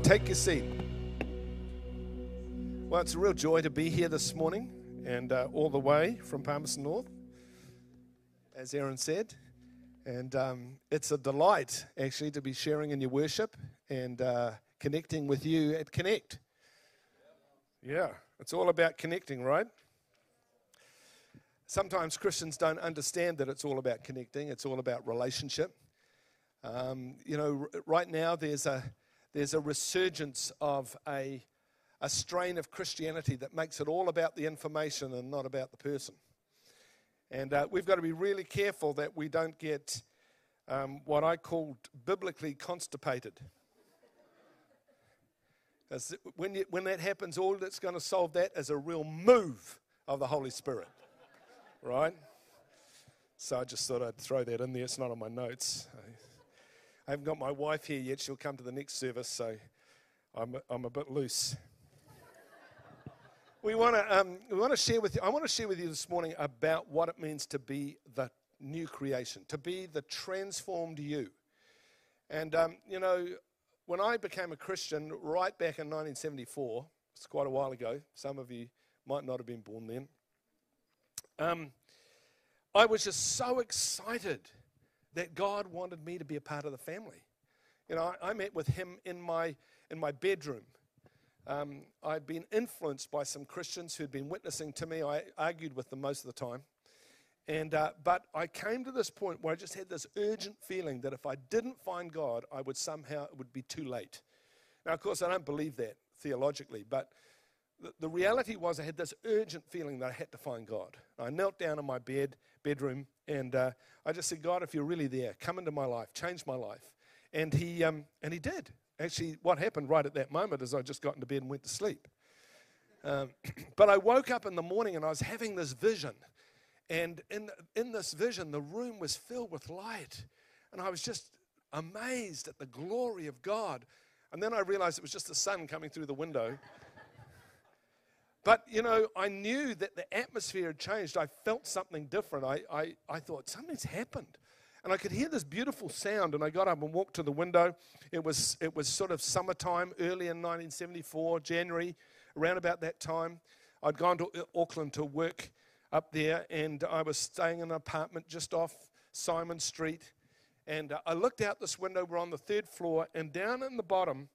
and take your seat. Well, it's a real joy to be here this morning and uh, all the way from Palmerston North, as Aaron said. And um, it's a delight, actually, to be sharing in your worship and uh, connecting with you at Connect. Yeah, it's all about connecting, right? Sometimes Christians don't understand that it's all about connecting, it's all about relationship. Um, you know, right now there's a, there's a resurgence of a, a strain of Christianity that makes it all about the information and not about the person. And uh, we've got to be really careful that we don't get um, what I call biblically constipated. When, when that happens, all that's going to solve that is a real move of the Holy Spirit right? So I just thought I'd throw that in there. It's not on my notes. I haven't got my wife here yet. She'll come to the next service, so I'm, I'm a bit loose. we want to um, we want to share with you. I want to share with you this morning about what it means to be the new creation, to be the transformed you. And um, you know, when I became a Christian right back in 1974, it's quite a while ago. Some of you might not have been born then. Um, I was just so excited that God wanted me to be a part of the family. You know, I, I met with him in my, in my bedroom. Um, I'd been influenced by some Christians who'd been witnessing to me. I argued with them most of the time. And, uh, but I came to this point where I just had this urgent feeling that if I didn't find God, I would somehow, it would be too late. Now, of course, I don't believe that theologically, but the, the reality was I had this urgent feeling that I had to find God. I knelt down in my bed, bedroom, and uh, I just said, God, if you're really there, come into my life, change my life. And he, um, and he did. Actually, what happened right at that moment is I just got into bed and went to sleep. Um, but I woke up in the morning and I was having this vision. And in, in this vision, the room was filled with light. And I was just amazed at the glory of God. And then I realized it was just the sun coming through the window. But, you know, I knew that the atmosphere had changed. I felt something different. I, I, I thought, something's happened. And I could hear this beautiful sound, and I got up and walked to the window. It was, it was sort of summertime, early in 1974, January, around about that time. I'd gone to Auckland to work up there, and I was staying in an apartment just off Simon Street. And uh, I looked out this window, we're on the third floor, and down in the bottom,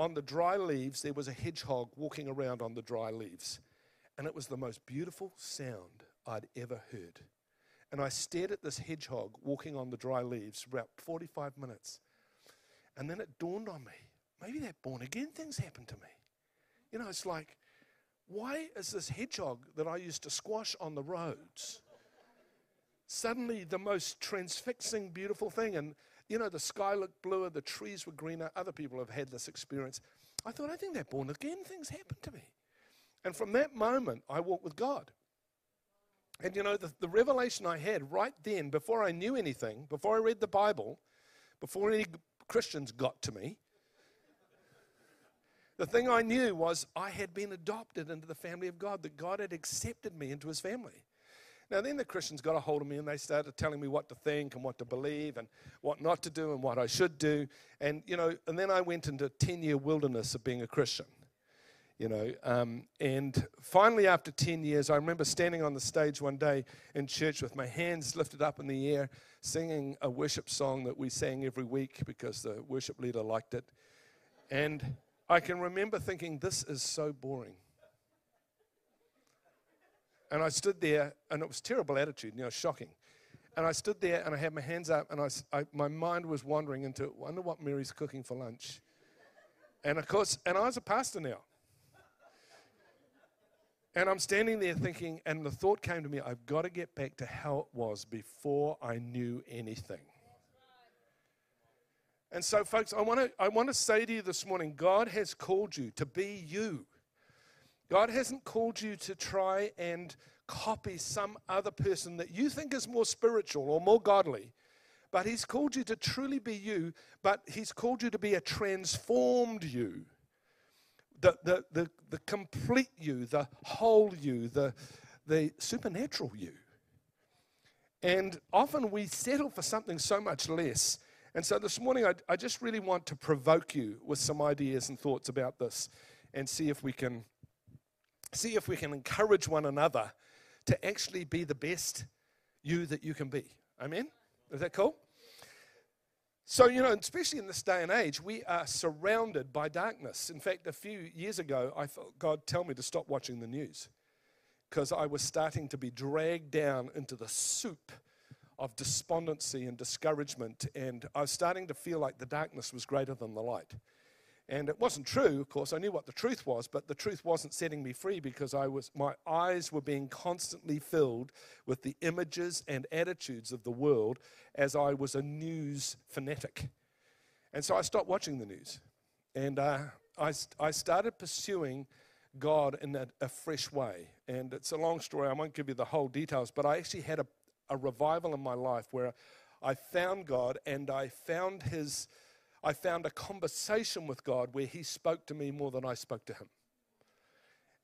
on the dry leaves, there was a hedgehog walking around on the dry leaves. And it was the most beautiful sound I'd ever heard. And I stared at this hedgehog walking on the dry leaves for about 45 minutes. And then it dawned on me maybe that born again thing's happened to me. You know, it's like, why is this hedgehog that I used to squash on the roads suddenly the most transfixing, beautiful thing? And you know, the sky looked bluer, the trees were greener. Other people have had this experience. I thought, I think that born again things happened to me. And from that moment, I walked with God. And you know, the, the revelation I had right then, before I knew anything, before I read the Bible, before any Christians got to me, the thing I knew was I had been adopted into the family of God, that God had accepted me into his family. Now, then the Christians got a hold of me and they started telling me what to think and what to believe and what not to do and what I should do. And, you know, and then I went into 10 year wilderness of being a Christian. You know, um, and finally, after 10 years, I remember standing on the stage one day in church with my hands lifted up in the air, singing a worship song that we sang every week because the worship leader liked it. And I can remember thinking, this is so boring. And I stood there, and it was terrible attitude, you know, shocking. And I stood there, and I had my hands up, and I, I, my mind was wandering into, wonder what Mary's cooking for lunch. And of course, and I was a pastor now. And I'm standing there thinking, and the thought came to me, I've got to get back to how it was before I knew anything. And so, folks, I want to I want to say to you this morning God has called you to be you. God hasn't called you to try and copy some other person that you think is more spiritual or more godly. But He's called you to truly be you, but He's called you to be a transformed you. The, the, the, the complete you, the whole you, the, the supernatural you. And often we settle for something so much less. And so this morning, I, I just really want to provoke you with some ideas and thoughts about this and see if we can see if we can encourage one another to actually be the best you that you can be. Amen? Is that cool? So, you know, especially in this day and age, we are surrounded by darkness. In fact, a few years ago, I felt God tell me to stop watching the news because I was starting to be dragged down into the soup of despondency and discouragement, and I was starting to feel like the darkness was greater than the light. And it wasn't true, of course. I knew what the truth was, but the truth wasn't setting me free because I was, my eyes were being constantly filled with the images and attitudes of the world as I was a news fanatic. And so I stopped watching the news. And uh, I, I started pursuing God in a, a, fresh way. And it's a long story. I won't give you the whole details, but I actually had a, a revival in my life where I found God and I found His I found a conversation with God where He spoke to me more than I spoke to Him.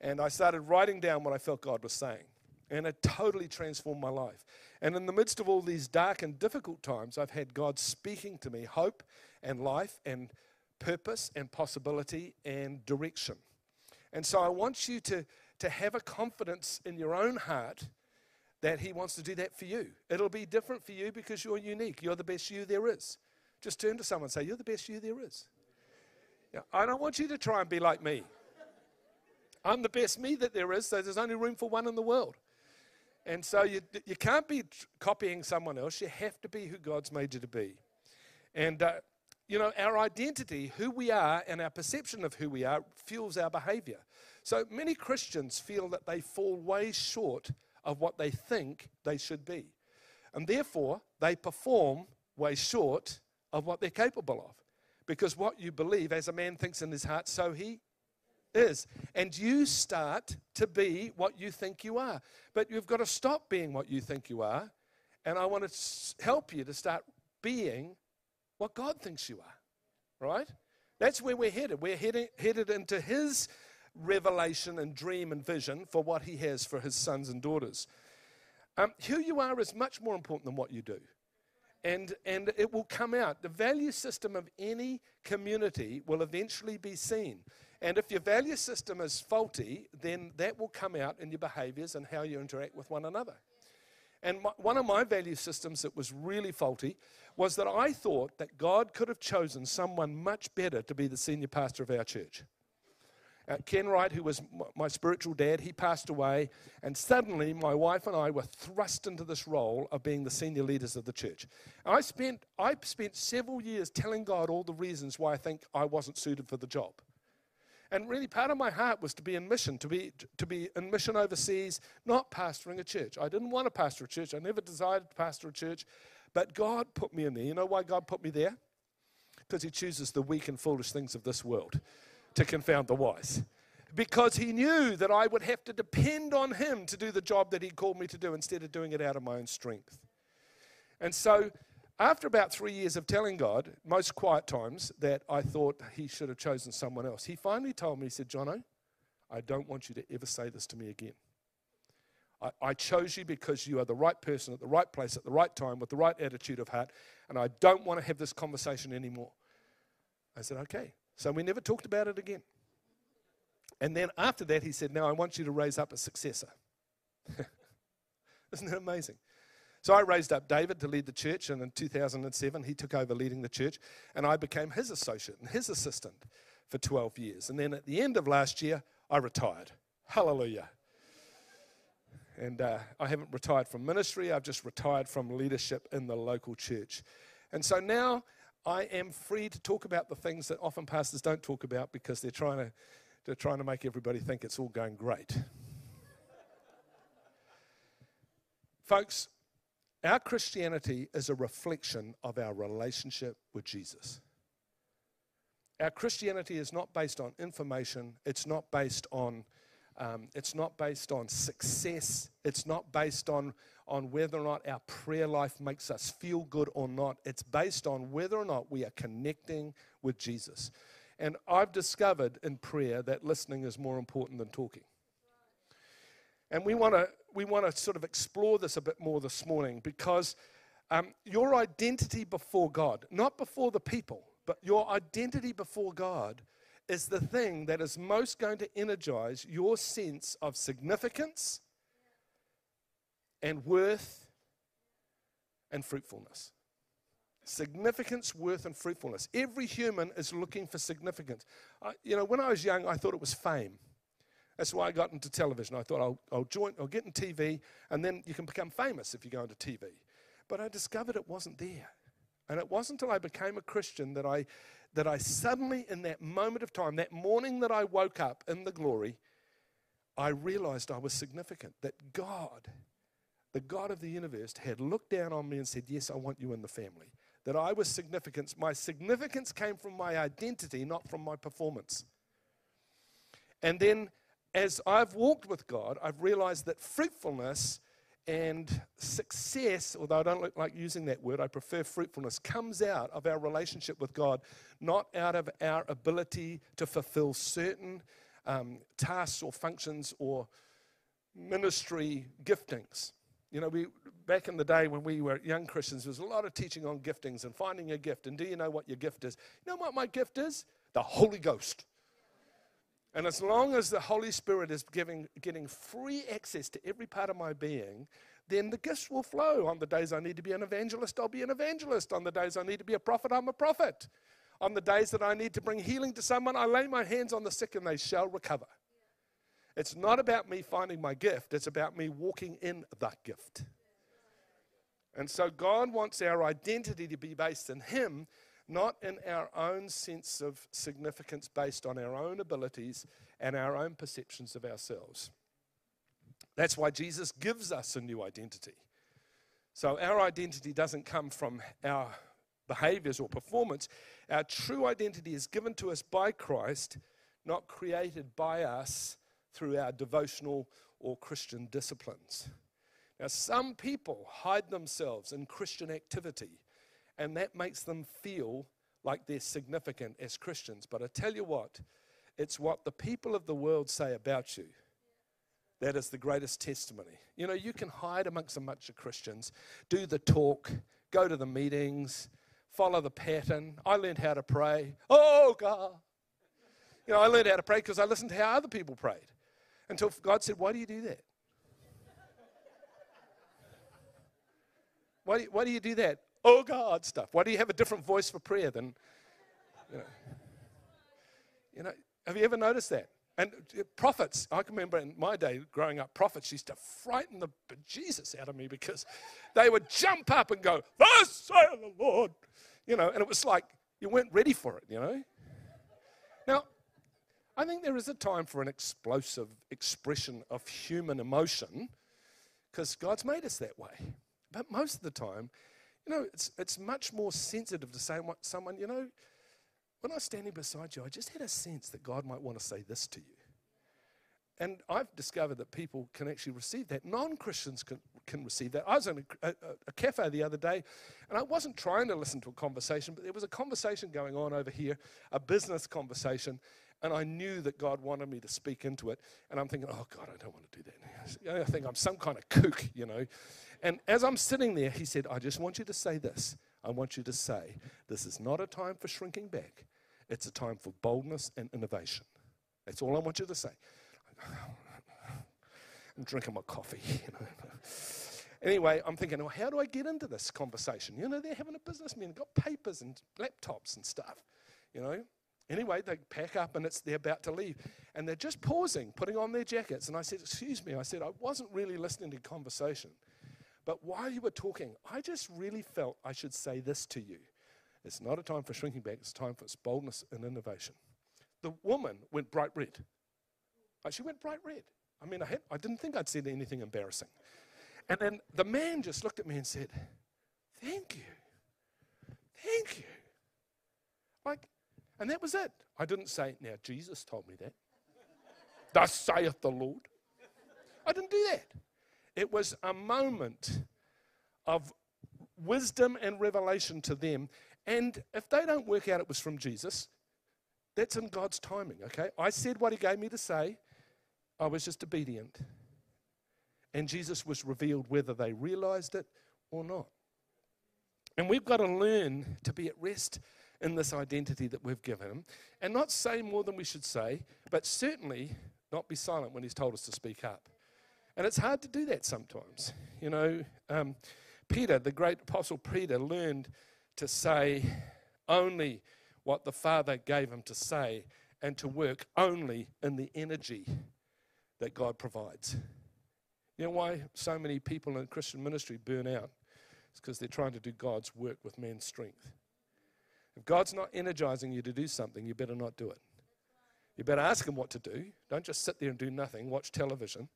And I started writing down what I felt God was saying. And it totally transformed my life. And in the midst of all these dark and difficult times, I've had God speaking to me hope and life and purpose and possibility and direction. And so I want you to, to have a confidence in your own heart that He wants to do that for you. It'll be different for you because you're unique. You're the best you there is. Just turn to someone and say, You're the best you there is. Yeah, I don't want you to try and be like me. I'm the best me that there is, so there's only room for one in the world. And so you, you can't be copying someone else. You have to be who God's made you to be. And, uh, you know, our identity, who we are, and our perception of who we are fuels our behavior. So many Christians feel that they fall way short of what they think they should be. And therefore, they perform way short of what they're capable of. Because what you believe, as a man thinks in his heart, so he is. And you start to be what you think you are. But you've got to stop being what you think you are. And I want to help you to start being what God thinks you are. Right? That's where we're headed. We're heading, headed into His revelation and dream and vision for what He has for His sons and daughters. Um, who you are is much more important than what you do and, and it will come out. The value system of any community will eventually be seen. And if your value system is faulty, then that will come out in your behaviors and how you interact with one another. And my, one of my value systems that was really faulty was that I thought that God could have chosen someone much better to be the senior pastor of our church. Uh, Ken Wright, who was my spiritual dad, he passed away, and suddenly my wife and I were thrust into this role of being the senior leaders of the church. And I spent, I spent several years telling God all the reasons why I think I wasn't suited for the job. And really, part of my heart was to be in mission, to be, to be in mission overseas, not pastoring a church. I didn't want to pastor a church. I never desired to pastor a church. But God put me in there. You know why God put me there? Because He chooses the weak and foolish things of this world to confound the wise. Because he knew that I would have to depend on him to do the job that he called me to do instead of doing it out of my own strength. And so, after about three years of telling God, most quiet times, that I thought he should have chosen someone else, he finally told me, he said, Jono, I don't want you to ever say this to me again. I, I, chose you because you are the right person at the right place at the right time with the right attitude of heart, and I don't want to have this conversation anymore. I said, okay. So we never talked about it again. And then after that, he said, Now I want you to raise up a successor. Isn't that amazing? So I raised up David to lead the church, and in 2007, he took over leading the church, and I became his associate and his assistant for 12 years. And then at the end of last year, I retired. Hallelujah. And uh, I haven't retired from ministry, I've just retired from leadership in the local church. And so now I am free to talk about the things that often pastors don't talk about because they're trying to, they're trying to make everybody think it's all going great. Folks, our Christianity is a reflection of our relationship with Jesus. Our Christianity is not based on information, it's not based on um, it's not based on success. It's not based on, on whether or not our prayer life makes us feel good or not. It's based on whether or not we are connecting with Jesus. And I've discovered in prayer that listening is more important than talking. And we want to we want to sort of explore this a bit more this morning because Um, your identity before God, not before the people, but your identity before God is the thing that is most going to energize your sense of significance and worth and fruitfulness. Significance, worth, and fruitfulness. Every human is looking for significance. I, you know, when I was young, I thought it was fame. That's why I got into television. I thought I'll, I'll join, I'll get in TV, and then you can become famous if you go into TV. But I discovered it wasn't there. And it wasn't until I became a Christian that I, that I suddenly, in that moment of time, that morning that I woke up in the glory, I realized I was significant. That God, the God of the universe, had looked down on me and said, Yes, I want you in the family. That I was significance. My significance came from my identity, not from my performance. And then as I've walked with God, I've realized that fruitfulness and success, although I don't like using that word, I prefer fruitfulness, comes out of our relationship with God, not out of our ability to fulfill certain um, tasks or functions or ministry giftings. You know, we back in the day when we were young Christians, there was a lot of teaching on giftings and finding a gift. And do you know what your gift is? You know what my gift is? The Holy Ghost. And as long as the Holy Spirit is giving, getting free access to every part of my being, then the gifts will flow. On the days I need to be an evangelist, I'll be an evangelist. On the days I need to be a prophet, I'm a prophet. On the days that I need to bring healing to someone, I lay my hands on the sick and they shall recover. It's not about me finding my gift, it's about me walking in that gift. And so God wants our identity to be based in Him not in our own sense of significance based on our own abilities and our own perceptions of ourselves. That's why Jesus gives us a new identity. So our identity doesn't come from our behaviors or performance. Our true identity is given to us by Christ, not created by us through our devotional or Christian disciplines. Now, some people hide themselves in Christian activity and that makes them feel like they're significant as Christians. But I tell you what, it's what the people of the world say about you that is the greatest testimony. You know, you can hide amongst a bunch of Christians, do the talk, go to the meetings, follow the pattern. I learned how to pray. Oh, God. You know, I learned how to pray because I listened to how other people prayed until God said, Why do you do that? Why do you, why do, you do that? oh God stuff. Why do you have a different voice for prayer than, you know? You know, have you ever noticed that? And uh, prophets, I can remember in my day growing up, prophets used to frighten the Jesus out of me because they would jump up and go, Thus saith the Lord. You know, and it was like you weren't ready for it, you know. Now, I think there is a time for an explosive expression of human emotion because God's made us that way. But most of the time, you know, it's, it's much more sensitive to say what someone, you know, when I was standing beside you, I just had a sense that God might want to say this to you. And I've discovered that people can actually receive that. Non Christians can, can receive that. I was in a, a, a, cafe the other day, and I wasn't trying to listen to a conversation, but there was a conversation going on over here, a business conversation, and I knew that God wanted me to speak into it. And I'm thinking, oh, God, I don't want to do that. I think I'm some kind of kook, you know. And as I'm sitting there, he said, I just want you to say this. I want you to say, this is not a time for shrinking back, it's a time for boldness and innovation. That's all I want you to say. I'm drinking my coffee. You know. Anyway, I'm thinking, well, how do I get into this conversation? You know, they're having a business meeting, got papers and laptops and stuff. You know. Anyway, they pack up and it's they're about to leave, and they're just pausing, putting on their jackets. And I said, "Excuse me," I said, "I wasn't really listening to conversation." But while you were talking, I just really felt I should say this to you. It's not a time for shrinking back, it's time for its boldness and innovation. The woman went bright red. Like she went bright red. I mean, I, had, I didn't think I'd said anything embarrassing. And then the man just looked at me and said, Thank you. Thank you. Like, and that was it. I didn't say, Now, Jesus told me that. Thus saith the Lord. I didn't do that. It was a moment of wisdom and revelation to them. And if they don't work out it was from Jesus, that's in God's timing, okay? I said what He gave me to say, I was just obedient. And Jesus was revealed whether they realized it or not. And we've got to learn to be at rest in this identity that we've given him and not say more than we should say, but certainly not be silent when he's told us to speak up. And it's hard to do that sometimes. You know, um, Peter, the great apostle Peter, learned to say only what the Father gave him to say and to work only in the energy that God provides. You know why so many people in Christian ministry burn out? It's because they're trying to do God's work with man's strength. If God's not energizing you to do something, you better not do it. You better ask Him what to do. Don't just sit there and do nothing, watch television.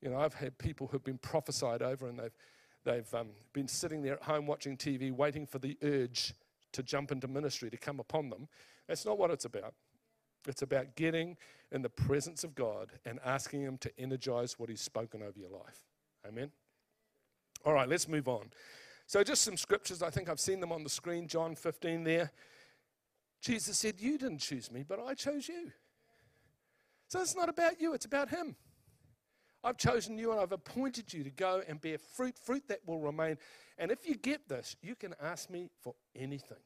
You know, I've had people who've been prophesied over and they've, they've um, been sitting there at home watching TV, waiting for the urge to jump into ministry to come upon them. That's not what it's about. It's about getting in the presence of God and asking Him to energize what He's spoken over your life. Amen? All right, let's move on. So, just some scriptures. I think I've seen them on the screen. John 15 there. Jesus said, You didn't choose me, but I chose you. So, it's not about you, it's about Him. I've chosen you and I've appointed you to go and bear fruit, fruit that will remain. And if you get this, you can ask me for anything.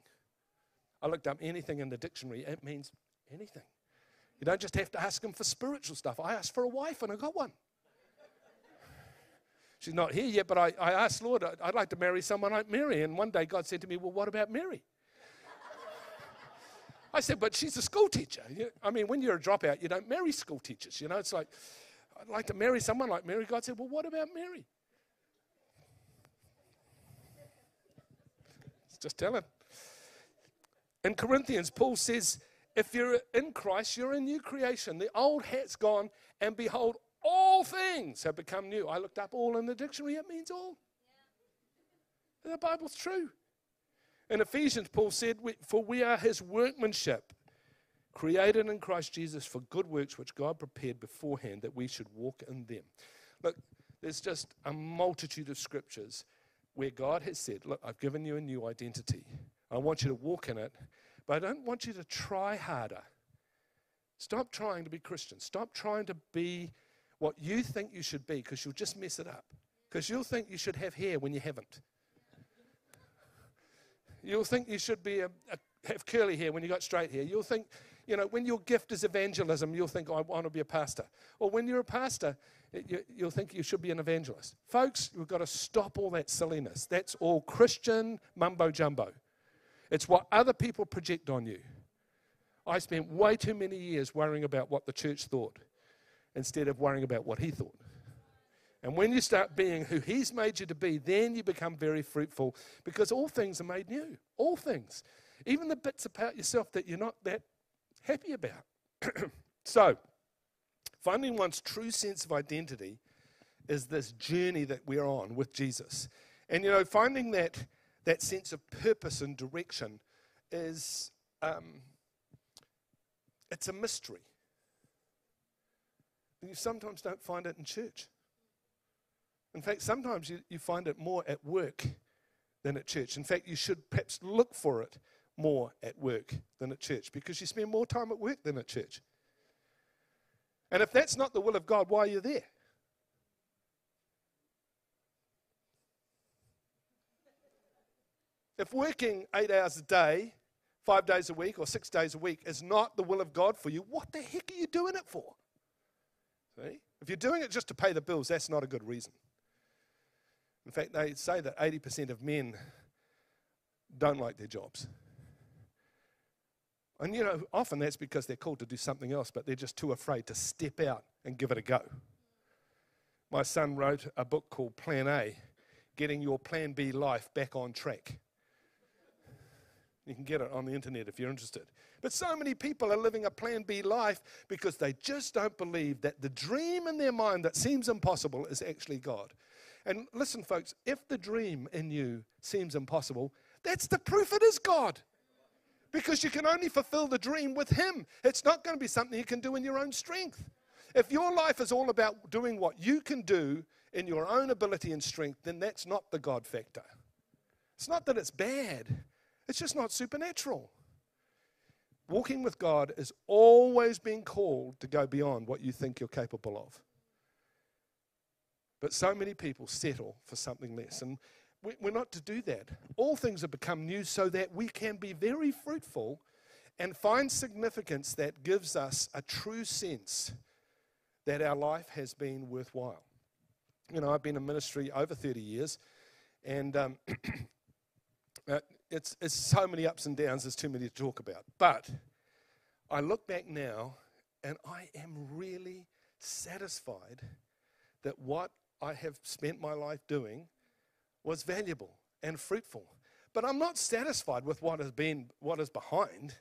I looked up anything in the dictionary, it means anything. You don't just have to ask him for spiritual stuff. I asked for a wife and I got one. She's not here yet, but I, I asked Lord, I'd like to marry someone like Mary. And one day God said to me, Well, what about Mary? I said, But she's a school teacher. I mean, when you're a dropout, you don't marry school teachers. You know, it's like, I'd like to marry someone like Mary. God said, Well, what about Mary? Just tell him. In Corinthians, Paul says, if you're in Christ, you're a new creation. The old hat's gone, and behold, all things have become new. I looked up all in the dictionary, it means all. Yeah. The Bible's true. In Ephesians, Paul said, For we are his workmanship, created in Christ Jesus for good works which God prepared beforehand that we should walk in them. Look, there's just a multitude of scriptures where God has said, Look, I've given you a new identity. I want you to walk in it but I don't want you to try harder. Stop trying to be Christian. Stop trying to be what you think you should be because you'll just mess it up. Because you'll think you should have hair when you haven't. You'll think you should be a, a, have curly hair when you got straight hair. You'll think, you know, when your gift is evangelism, you'll think, oh, I want to be a pastor. Or when you're a pastor, you, you'll think you should be an evangelist. Folks, we've got to stop all that silliness. That's all Christian mumbo jumbo. It's what other people project on you. I spent way too many years worrying about what the church thought instead of worrying about what he thought. And when you start being who he's made you to be, then you become very fruitful because all things are made new. All things. Even the bits about yourself that you're not that happy about. so, finding one's true sense of identity is this journey that we're on with Jesus. And you know, finding that that sense of purpose and direction is um, it's a mystery. And you sometimes don't find it in church. In fact, sometimes you, you find it more at work than at church. In fact, you should perhaps look for it more at work than at church because you spend more time at work than at church. And if that's not the will of God, why are you there? If working eight hours a day, five days a week, or six days a week is not the will of God for you, what the heck are you doing it for? See? If you're doing it just to pay the bills, that's not a good reason. In fact, they say that 80% of men don't like their jobs. And you know, often that's because they're called to do something else, but they're just too afraid to step out and give it a go. My son wrote a book called Plan A Getting Your Plan B Life Back on Track. You can get it on the internet if you're interested. But so many people are living a plan B life because they just don't believe that the dream in their mind that seems impossible is actually God. And listen, folks, if the dream in you seems impossible, that's the proof it is God. Because you can only fulfill the dream with Him. It's not going to be something you can do in your own strength. If your life is all about doing what you can do in your own ability and strength, then that's not the God factor. It's not that it's bad, it's just not supernatural. Walking with God is always being called to go beyond what you think you're capable of. But so many people settle for something less. And we're not to do that. All things have become new so that we can be very fruitful and find significance that gives us a true sense that our life has been worthwhile. You know, I've been in ministry over 30 years, and um, uh, it's, it's so many ups and downs, there's too many to talk about. But I look back now, and I am really satisfied that what I have spent my life doing was valuable and fruitful. But I'm not satisfied with what has been, what is behind.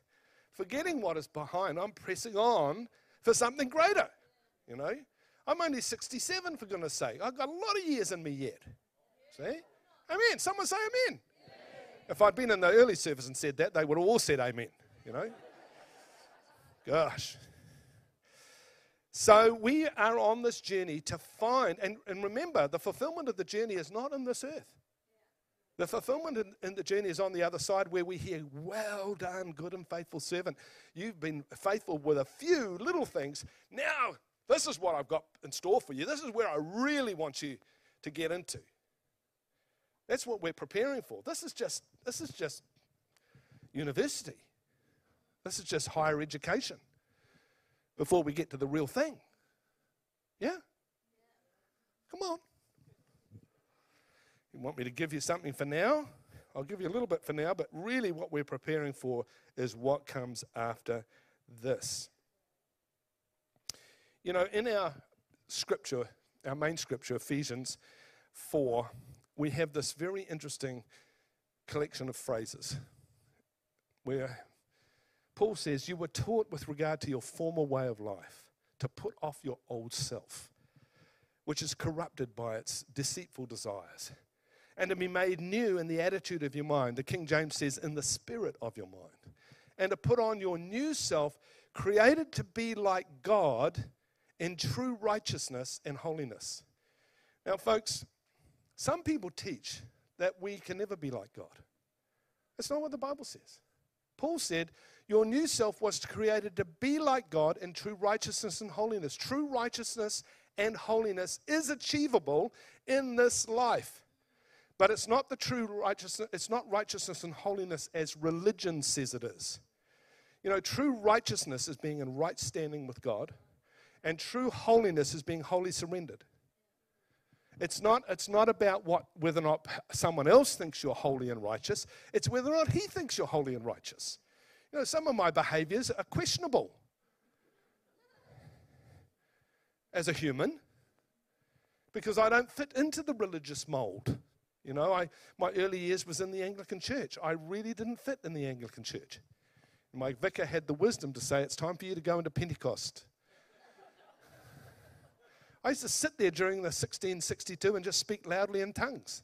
Forgetting what is behind, I'm pressing on for something greater. You know, I'm only 67 for goodness sake. I've got a lot of years in me yet. See? Amen. Someone say amen. If I'd been in the early service and said that, they would have all said amen. You know? Gosh. So we are on this journey to find, and, and remember, the fulfillment of the journey is not in this earth. The fulfillment in, in, the journey is on the other side where we hear, Well done, good and faithful servant. You've been faithful with a few little things. Now, this is what I've got in store for you. This is where I really want you to get into. That's what we're preparing for. This is just, this is just university. This is just higher education before we get to the real thing. Yeah? Come on. You want me to give you something for now? I'll give you a little bit for now, but really what we're preparing for is what comes after this. You know, in our scripture, our main scripture, Ephesians 4, we have this very interesting collection of phrases where Paul says, You were taught with regard to your former way of life to put off your old self, which is corrupted by its deceitful desires, and to be made new in the attitude of your mind. The King James says, In the spirit of your mind. And to put on your new self, created to be like God in true righteousness and holiness. Now, folks, some people teach that we can never be like God. That's not what the Bible says. Paul said, Your new self was created to be like God in true righteousness and holiness. True righteousness and holiness is achievable in this life. But it's not the true righteousness, it's not righteousness and holiness as religion says it is. You know, true righteousness is being in right standing with God, and true holiness is being wholly surrendered. It's not, it's not about what, whether or not someone else thinks you're holy and righteous. It's whether or not he thinks you're holy and righteous. You know, some of my behaviors are questionable as a human because I don't fit into the religious mold. You know, I, my early years was in the Anglican church. I really didn't fit in the Anglican church. My vicar had the wisdom to say, it's time for you to go into Pentecost. I used to sit there during the 1662 and just speak loudly in tongues.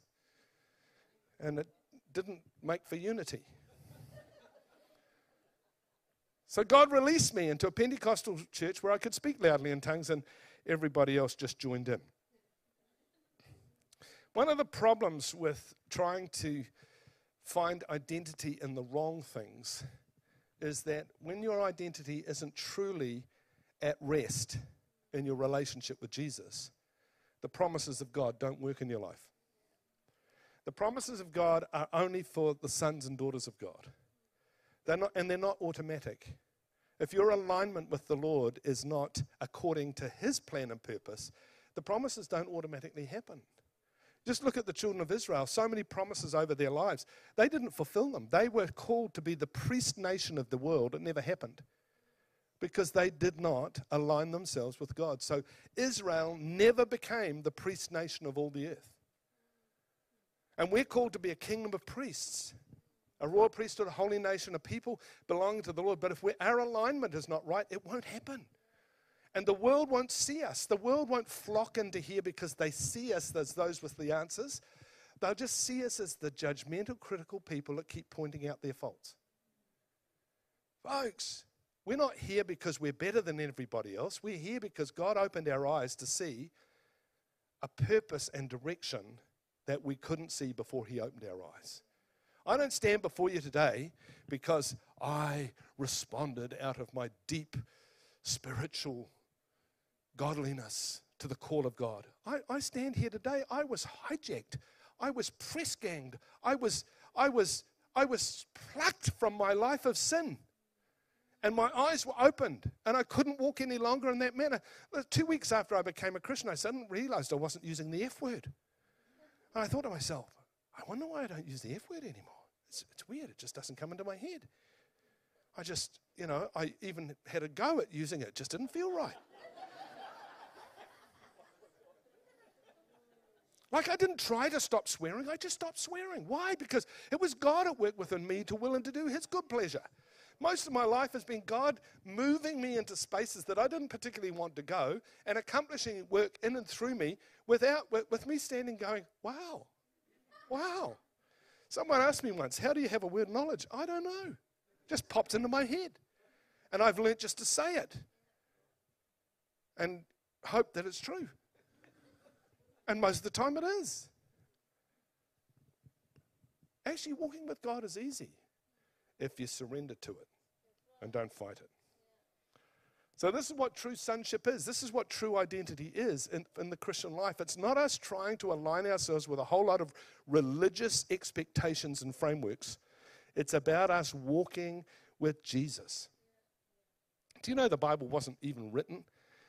And it didn't make for unity. So God released me into a Pentecostal church where I could speak loudly in tongues, and everybody else just joined in. One of the problems with trying to find identity in the wrong things is that when your identity isn't truly at rest, in your relationship with Jesus, the promises of God don't work in your life. The promises of God are only for the sons and daughters of God. They're not, and they're not automatic. If your alignment with the Lord is not according to His plan and purpose, the promises don't automatically happen. Just look at the children of Israel. So many promises over their lives. They didn't fulfill them. They were called to be the priest nation of the world. It never happened because they did not align themselves with God. So Israel never became the priest nation of all the earth. And we're called to be a kingdom of priests, a royal priesthood, a holy nation, a people belonging to the Lord. But if our alignment is not right, it won't happen. And the world won't see us. The world won't flock into here because they see us as those with the answers. They'll just see us as the judgmental, critical people that keep pointing out their faults. Folks, we're not here because we're better than everybody else. We're here because God opened our eyes to see a purpose and direction that we couldn't see before He opened our eyes. I don't stand before you today because I responded out of my deep spiritual godliness to the call of God. I, I stand here today. I was hijacked. I was press ganged. I was, I was, I was plucked from my life of sin. And my eyes were opened, and I couldn't walk any longer in that manner. Two weeks after I became a Christian, I suddenly realized I wasn't using the F word. And I thought to myself, I wonder why I don't use the F word anymore. It's, it's weird, it just doesn't come into my head. I just, you know, I even had a go at using it, it just didn't feel right. Like I didn't try to stop swearing, I just stopped swearing. Why? Because it was God at work within me to willing to do His good pleasure. Most of my life has been God moving me into spaces that I didn't particularly want to go and accomplishing work in and through me without with, me standing going, wow, wow. Someone asked me once, how do you have a word knowledge? I don't know. Just popped into my head. And I've learnt just to say it and hope that it's true. And most of the time it is. Actually, walking with God is easy if you surrender to it and don't fight it. So, this is what true sonship is. This is what true identity is in, in, the Christian life. It's not us trying to align ourselves with a whole lot of religious expectations and frameworks, it's about us walking with Jesus. Do you know the Bible wasn't even written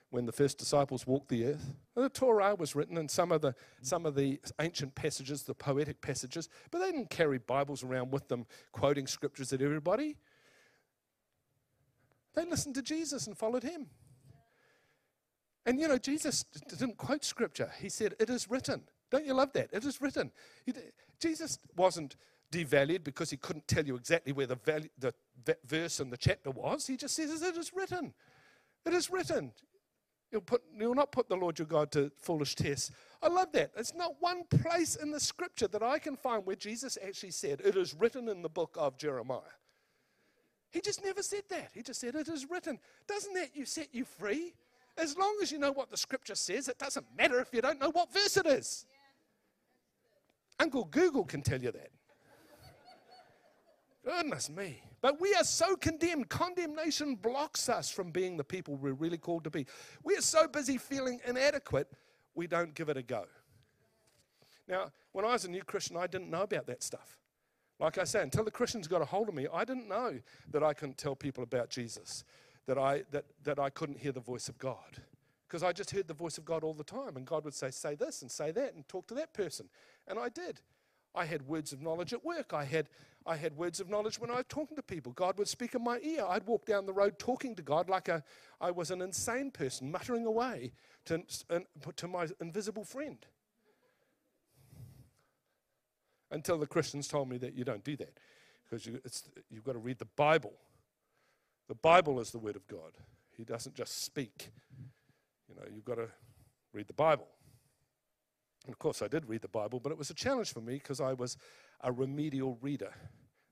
when the first disciples walked the earth? The Torah was written and some of the, some of the ancient passages, the poetic passages, but they didn't carry Bibles around with them quoting scriptures at everybody. They listened to Jesus and followed him. And you know, Jesus didn't quote scripture. He said, It is written. Don't you love that? It is written. Jesus wasn't devalued because he couldn't tell you exactly where the, value, the verse and the chapter was. He just says, It is written. It is written. You'll, put, you'll not put the Lord your God to foolish tests. I love that. It's not one place in the scripture that I can find where Jesus actually said, It is written in the book of Jeremiah. He just never said that. He just said, It is written. Doesn't that you set you free? As long as you know what the scripture says, it doesn't matter if you don't know what verse it is. Uncle Google can tell you that. Goodness me. But we are so condemned. Condemnation blocks us from being the people we're really called to be. We are so busy feeling inadequate, we don't give it a go. Now, when I was a new Christian, I didn't know about that stuff. Like I say, until the Christians got a hold of me, I didn't know that I couldn't tell people about Jesus, that I, that, that I couldn't hear the voice of God. Because I just heard the voice of God all the time, and God would say, Say this and say that, and talk to that person. And I did. I had words of knowledge at work. I had, I had words of knowledge when I was talking to people. God would speak in my ear. I'd walk down the road talking to God like a, I was an insane person, muttering away to, to my invisible friend until the Christians told me that you don't do that because you, you've got to read the Bible. The Bible is the Word of God. He doesn't just speak. You know, you've got to read the Bible. And of course, I did read the Bible, but it was a challenge for me because I was a remedial reader.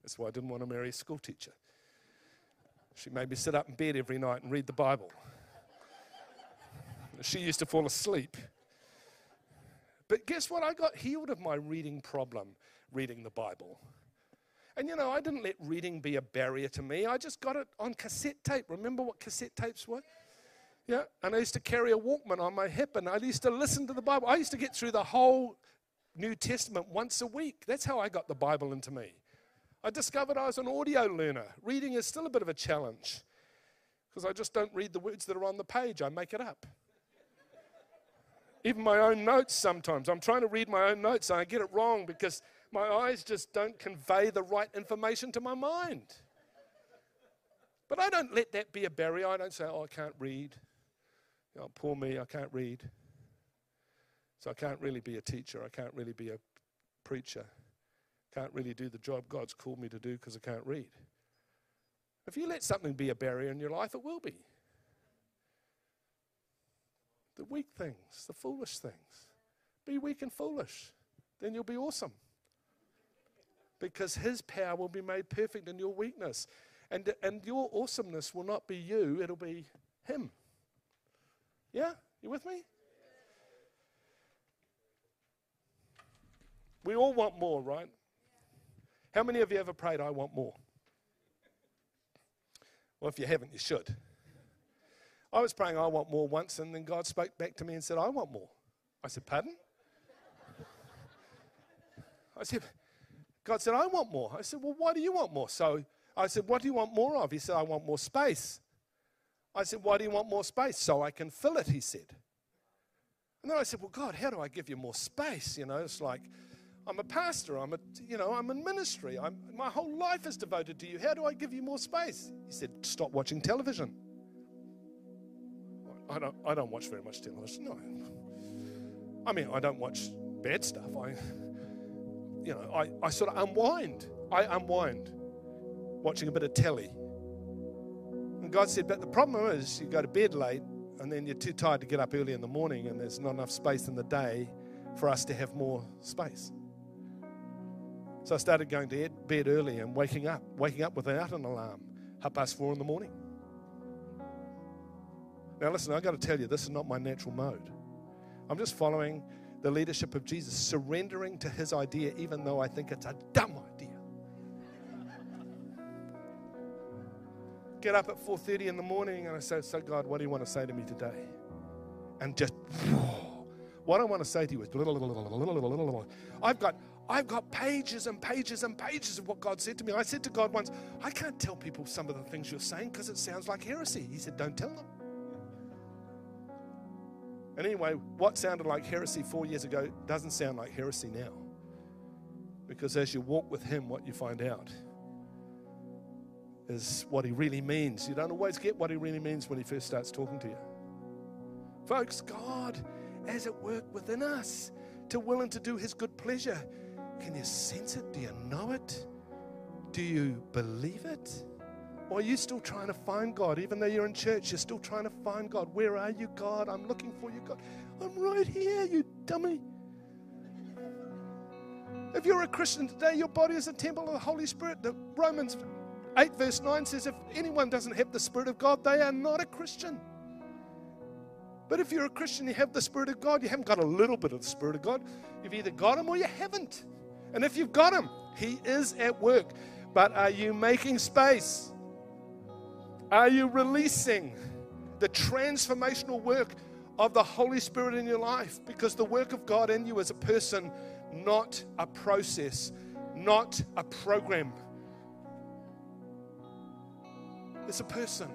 That's why I didn't want to marry a school teacher. She made me sit up in bed every night and read the Bible. she used to fall asleep. But guess what? I got healed of my reading problem reading the Bible. And you know, I didn't let reading be a barrier to me. I just got it on cassette tape. Remember what cassette tapes were? Yeah, and I used to carry a Walkman on my hip and I used to listen to the Bible. I used to get through the whole New Testament once a week. That's how I got the Bible into me. I discovered I was an audio learner. Reading is still a bit of a challenge because I just don't read the words that are on the page, I make it up even my own notes sometimes. I'm trying to read my own notes and I get it wrong because my eyes just don't convey the right information to my mind. But I don't let that be a barrier. I don't say, oh, I can't read. Know, poor me, I can't read. So I can't really be a teacher. I can't really be a preacher. Can't really do the job God's called me to do because I can't read. If you let something be a barrier in your life, it will be the weak things, the foolish things. Be weak and foolish. Then you'll be awesome. Because His power will be made perfect in your weakness. And, and your awesomeness will not be you, it'll be Him. Yeah? You with me? We all want more, right? How many of you ever prayed, I want more? Well, if you haven't, you should. I was praying, I want more once, and then God spoke back to me and said, I want more. I said, Pardon? I said, God said, I want more. I said, Well, why do you want more? So I said, What do you want more of? He said, I want more space. I said, Why do you want more space? So I can fill it, he said. And then I said, Well, God, how do I give you more space? You know, it's like, I'm a pastor. I'm a, you know, I'm in ministry. I'm, my whole life is devoted to you. How do I give you more space? He said, Stop watching television. I don't, I don't watch very much television. No. I mean, I don't watch bad stuff. I, you know, I, I sort of unwind. I unwind watching a bit of telly. And God said, but the problem is you go to bed late and then you're too tired to get up early in the morning and there's not enough space in the day for us to have more space. So I started going to bed early and waking up, waking up without an alarm, half past four in the morning. Now, listen, I've got to tell you, this is not my natural mode. I'm just following the leadership of Jesus, surrendering to his idea, even though I think it's a dumb idea. Get up at 4:30 in the morning and I say, So God, what do you want to say to me today? And just what I want to say to you is I've got I've got pages and pages and pages of what God said to me. I said to God once, I can't tell people some of the things you're saying because it sounds like heresy. He said, Don't tell them. And anyway, what sounded like heresy four years ago doesn't sound like heresy now. Because as you walk with Him, what you find out is what He really means. You don't always get what He really means when He first starts talking to you. Folks, God, as at work within us, to willing to do His good pleasure. Can you sense it? Do you know it? Do you believe it? Or are you still trying to find God? Even though you're in church, you're still trying to find God. Where are you, God? I'm looking for you, God. I'm right here, you dummy. If you're a Christian today, your body is a temple of the Holy Spirit. The Romans 8, verse 9 says, If anyone doesn't have the Spirit of God, they are not a Christian. But if you're a Christian, you have the Spirit of God, you haven't got a little bit of the Spirit of God. You've either got Him or you haven't. And if you've got Him, He is at work. But are you making space? Are you releasing the transformational work of the Holy Spirit in your life? Because the work of God in you is a person, not a process, not a program. It's a person.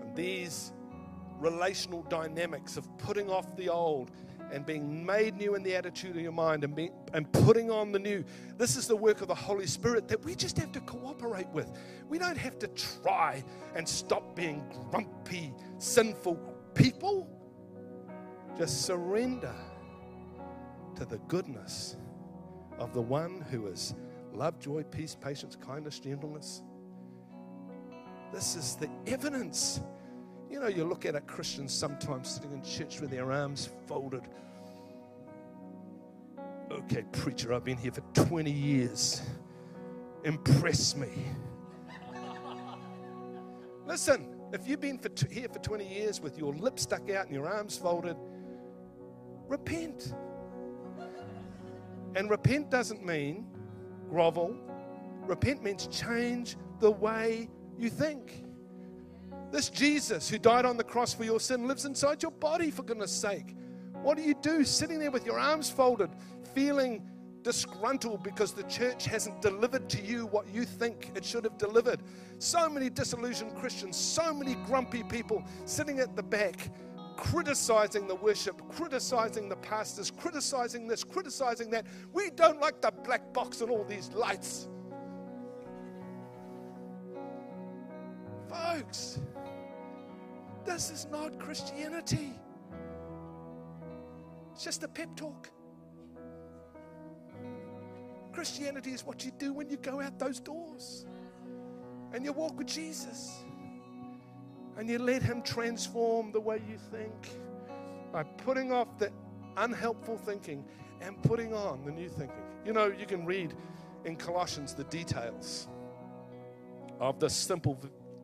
And these relational dynamics of putting off the old and being made new in the attitude of your mind and, and putting on the new. This is the work of the Holy Spirit that we just have to cooperate with. We don't have to try and stop being grumpy, sinful people. Just surrender to the goodness of the one who is love, joy, peace, patience, kindness, gentleness. This is the evidence you know, you look at a Christian sometimes sitting in church with their arms folded. Okay, preacher, I've been here for 20 years. Impress me. Listen, if you've been for t- here for 20 years with your lips stuck out and your arms folded, repent. And repent doesn't mean grovel. Repent means change the way you think. This Jesus who died on the cross for your sin lives inside your body, for goodness sake. What do you do sitting there with your arms folded, feeling disgruntled because the church hasn't delivered to you what you think it should have delivered? So many disillusioned Christians, so many grumpy people sitting at the back, criticizing the worship, criticizing the pastors, criticizing this, criticizing that. We don't like the black box and all these lights. Folks, this is not Christianity. It's just a pep talk. Christianity is what you do when you go out those doors and you walk with Jesus and you let Him transform the way you think by putting off the unhelpful thinking and putting on the new thinking. You know, you can read in Colossians the details of the simple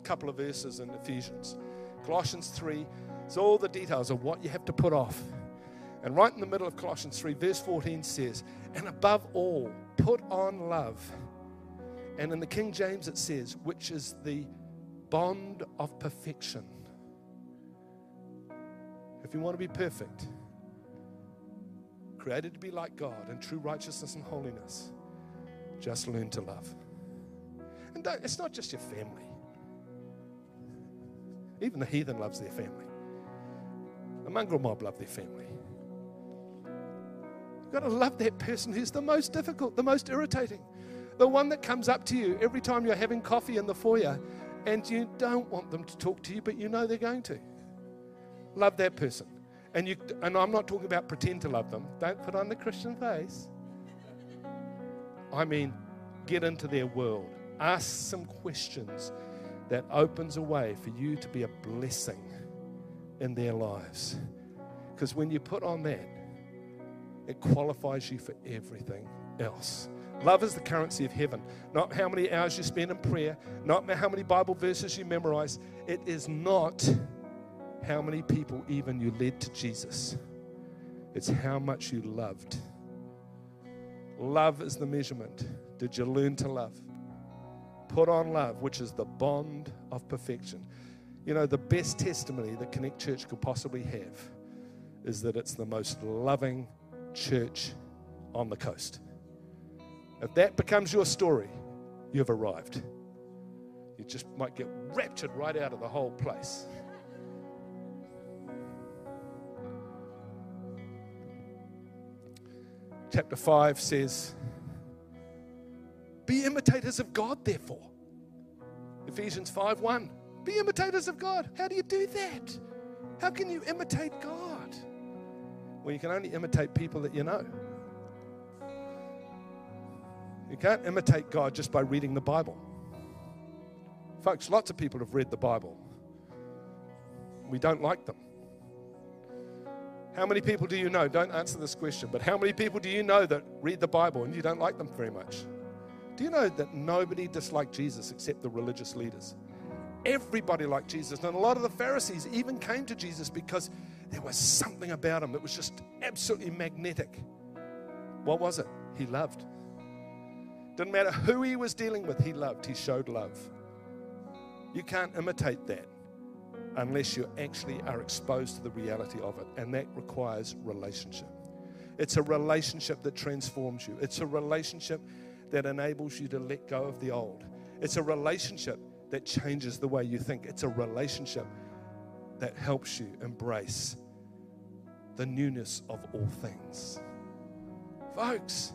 couple of verses in Ephesians. Colossians 3 it's all the details of what you have to put off. And right in the middle of Colossians 3, verse 14 says, And above all, put on love. And in the King James it says, which is the bond of perfection. If you want to be perfect, created to be like God in true righteousness and holiness. Just learn to love. And it's not just your family. Even the heathen loves their family. The mongrel mob love their family. You've got to love that person who's the most difficult, the most irritating, the one that comes up to you every time you're having coffee in the foyer and you don't want them to talk to you, but you know they're going to. Love that person. And, you, and I'm not talking about pretend to love them. Don't put on the Christian face. I mean, get into their world. Ask some questions that opens a way for you to be a blessing in their lives. Because when you put on that, it qualifies you for everything else. Love is the currency of heaven. Not how many hours you spend in prayer, not how many Bible verses you memorize. It is not how many people even you led to Jesus. It's how much you loved. Love is the measurement. Did you learn to love? Put on love, which is the bond of perfection. You know, the best testimony that Connect Church could possibly have is that it's the most loving church on the coast. If that becomes your story, you've arrived. You just might get raptured right out of the whole place. Chapter 5 says, Be imitators of God, therefore. Ephesians 5 1. Be imitators of God. How do you do that? How can you imitate God? Well, you can only imitate people that you know. You can't imitate God just by reading the Bible. Folks, lots of people have read the Bible. We don't like them. How many people do you know? Don't answer this question, but how many people do you know that read the Bible and you don't like them very much? Do you know that nobody disliked Jesus except the religious leaders? Everybody liked Jesus. And a lot of the Pharisees even came to Jesus because there was something about him that was just absolutely magnetic. What was it? He loved. Didn't matter who he was dealing with, he loved. He showed love. You can't imitate that unless you actually are exposed to the reality of it. And that requires relationship. It's a relationship that transforms you, it's a relationship that enables you to let go of the old. It's a relationship that changes the way you think. It's a relationship that helps you embrace the newness of all things. Folks,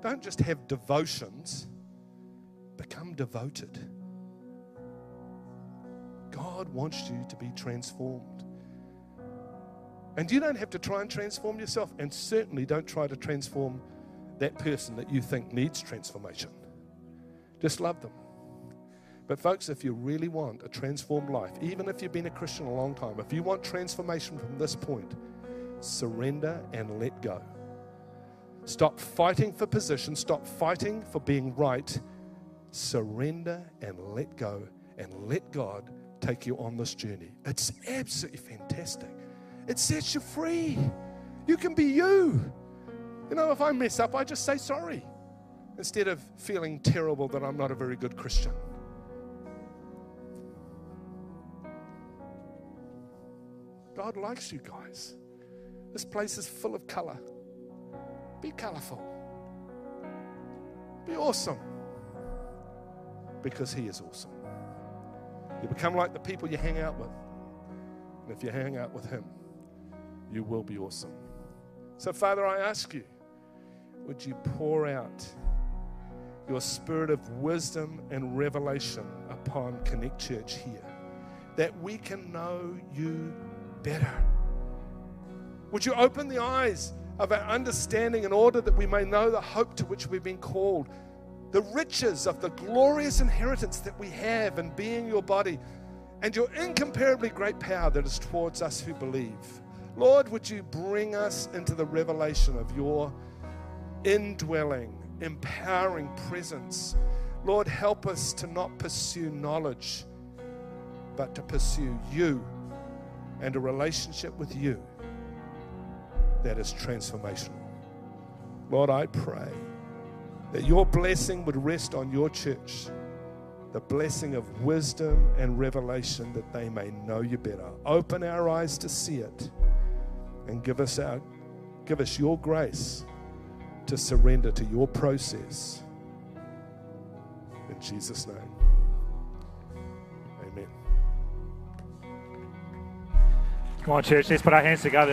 don't just have devotions, become devoted. God wants you to be transformed. And you don't have to try and transform yourself, and certainly don't try to transform that person that you think needs transformation. Just love them. But, folks, if you really want a transformed life, even if you've been a Christian a long time, if you want transformation from this point, surrender and let go. Stop fighting for position, stop fighting for being right. Surrender and let go, and let God take you on this journey. It's absolutely fantastic. It sets you free. You can be you. You know, if I mess up, I just say sorry instead of feeling terrible that I'm not a very good Christian. God likes you guys. This place is full of color. Be colorful. Be awesome. Because He is awesome. You become like the people you hang out with. And if you hang out with Him, you will be awesome. So, Father, I ask you, would you pour out your spirit of wisdom and revelation upon Connect Church here, that we can know you better? Would you open the eyes of our understanding in order that we may know the hope to which we've been called? the riches of the glorious inheritance that we have in being your body and your incomparably great power that is towards us who believe. Lord, would you bring us into the revelation of your indwelling, empowering presence? Lord, help us to not pursue knowledge, but to pursue you and a relationship with you that is transformational. Lord, I pray that your blessing would rest on your church, the blessing of wisdom and revelation that they may know you better. Open our eyes to see it and give us our Give us your grace to surrender to your process. In Jesus' name. Amen. Come on, church, let's put our hands together.